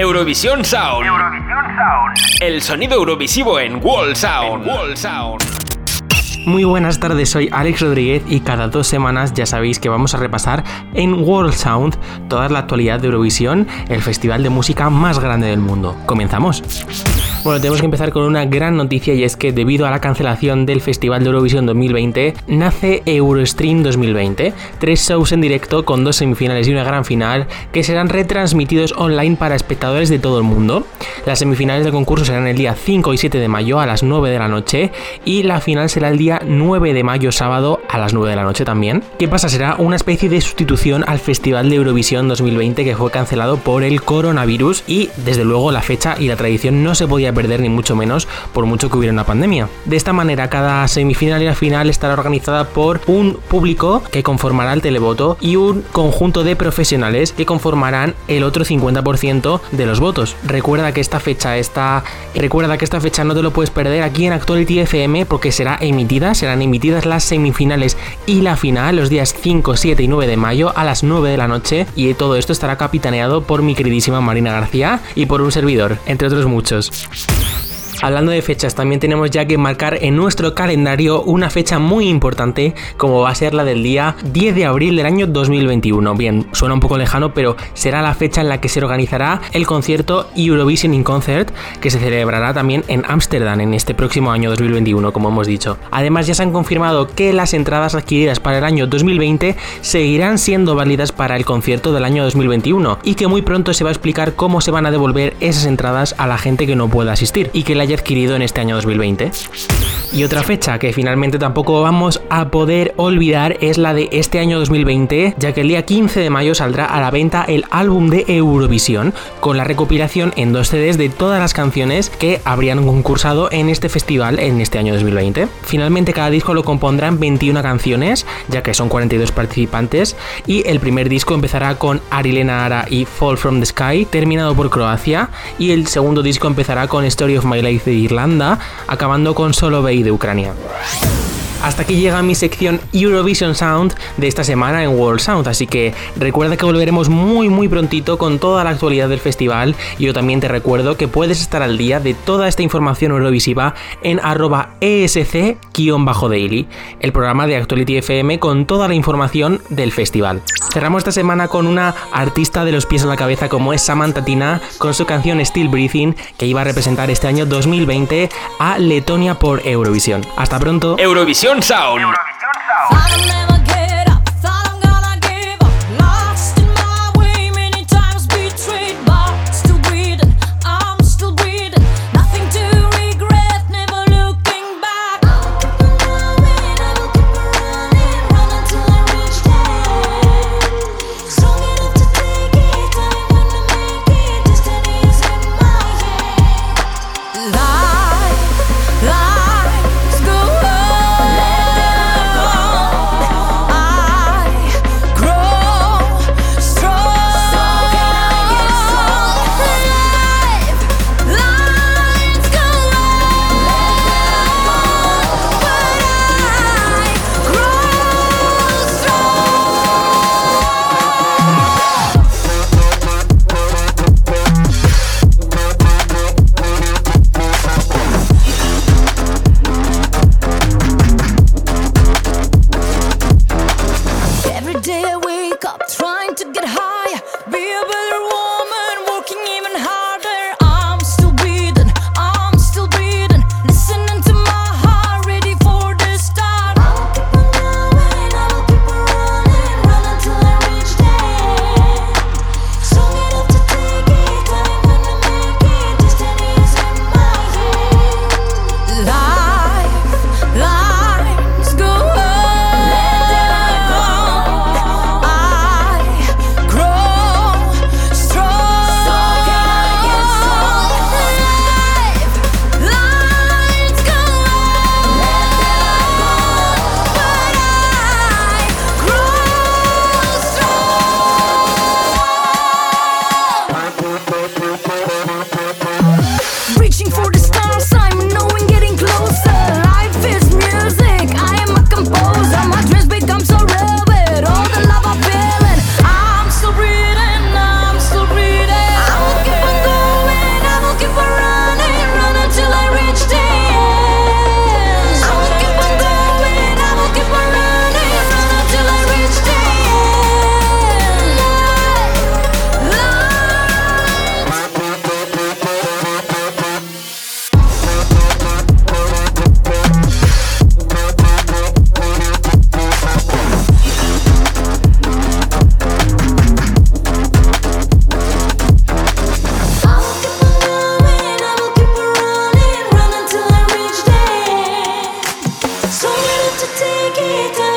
Eurovisión Sound. El sonido eurovisivo en Wall Sound. Wall Sound. Muy buenas tardes, soy Alex Rodríguez y cada dos semanas ya sabéis que vamos a repasar en World Sound toda la actualidad de Eurovisión, el festival de música más grande del mundo. ¿Comenzamos? Bueno, tenemos que empezar con una gran noticia y es que debido a la cancelación del Festival de Eurovisión 2020, nace Eurostream 2020, tres shows en directo con dos semifinales y una gran final que serán retransmitidos online para espectadores de todo el mundo. Las semifinales del concurso serán el día 5 y 7 de mayo a las 9 de la noche y la final será el día 9 de mayo sábado a las 9 de la noche también. ¿Qué pasa? Será una especie de sustitución al Festival de Eurovisión 2020 que fue cancelado por el coronavirus y desde luego la fecha y la tradición no se podía perder ni mucho menos por mucho que hubiera una pandemia. De esta manera cada semifinal y la final estará organizada por un público que conformará el televoto y un conjunto de profesionales que conformarán el otro 50% de los votos. Recuerda que esta fecha está recuerda que esta fecha no te lo puedes perder aquí en Actuality FM porque será emitida, serán emitidas las semifinales y la final los días 5, 7 y 9 de mayo a las 9 de la noche y todo esto estará capitaneado por mi queridísima Marina García y por un servidor, entre otros muchos. Hablando de fechas, también tenemos ya que marcar en nuestro calendario una fecha muy importante, como va a ser la del día 10 de abril del año 2021. Bien, suena un poco lejano, pero será la fecha en la que se organizará el concierto Eurovision in Concert, que se celebrará también en Ámsterdam en este próximo año 2021, como hemos dicho. Además, ya se han confirmado que las entradas adquiridas para el año 2020 seguirán siendo válidas para el concierto del año 2021 y que muy pronto se va a explicar cómo se van a devolver esas entradas a la gente que no pueda asistir y que la adquirido en este año 2020. Y otra fecha que finalmente tampoco vamos a poder olvidar es la de este año 2020, ya que el día 15 de mayo saldrá a la venta el álbum de Eurovisión, con la recopilación en dos CDs de todas las canciones que habrían concursado en este festival en este año 2020. Finalmente cada disco lo compondrán 21 canciones, ya que son 42 participantes, y el primer disco empezará con Arilena Ara y Fall from the Sky, terminado por Croacia, y el segundo disco empezará con Story of My Life de Irlanda, acabando con Solo Bay de Ucrania. Hasta aquí llega mi sección Eurovision Sound de esta semana en World Sound, así que recuerda que volveremos muy muy prontito con toda la actualidad del festival y yo también te recuerdo que puedes estar al día de toda esta información eurovisiva en arroba esc-daily, el programa de Actuality FM con toda la información del festival. Cerramos esta semana con una artista de los pies a la cabeza como es Samantha Tina con su canción Still Breathing que iba a representar este año 2020 a Letonia por Eurovisión. Hasta pronto. Eurovisión Sound. Freedom.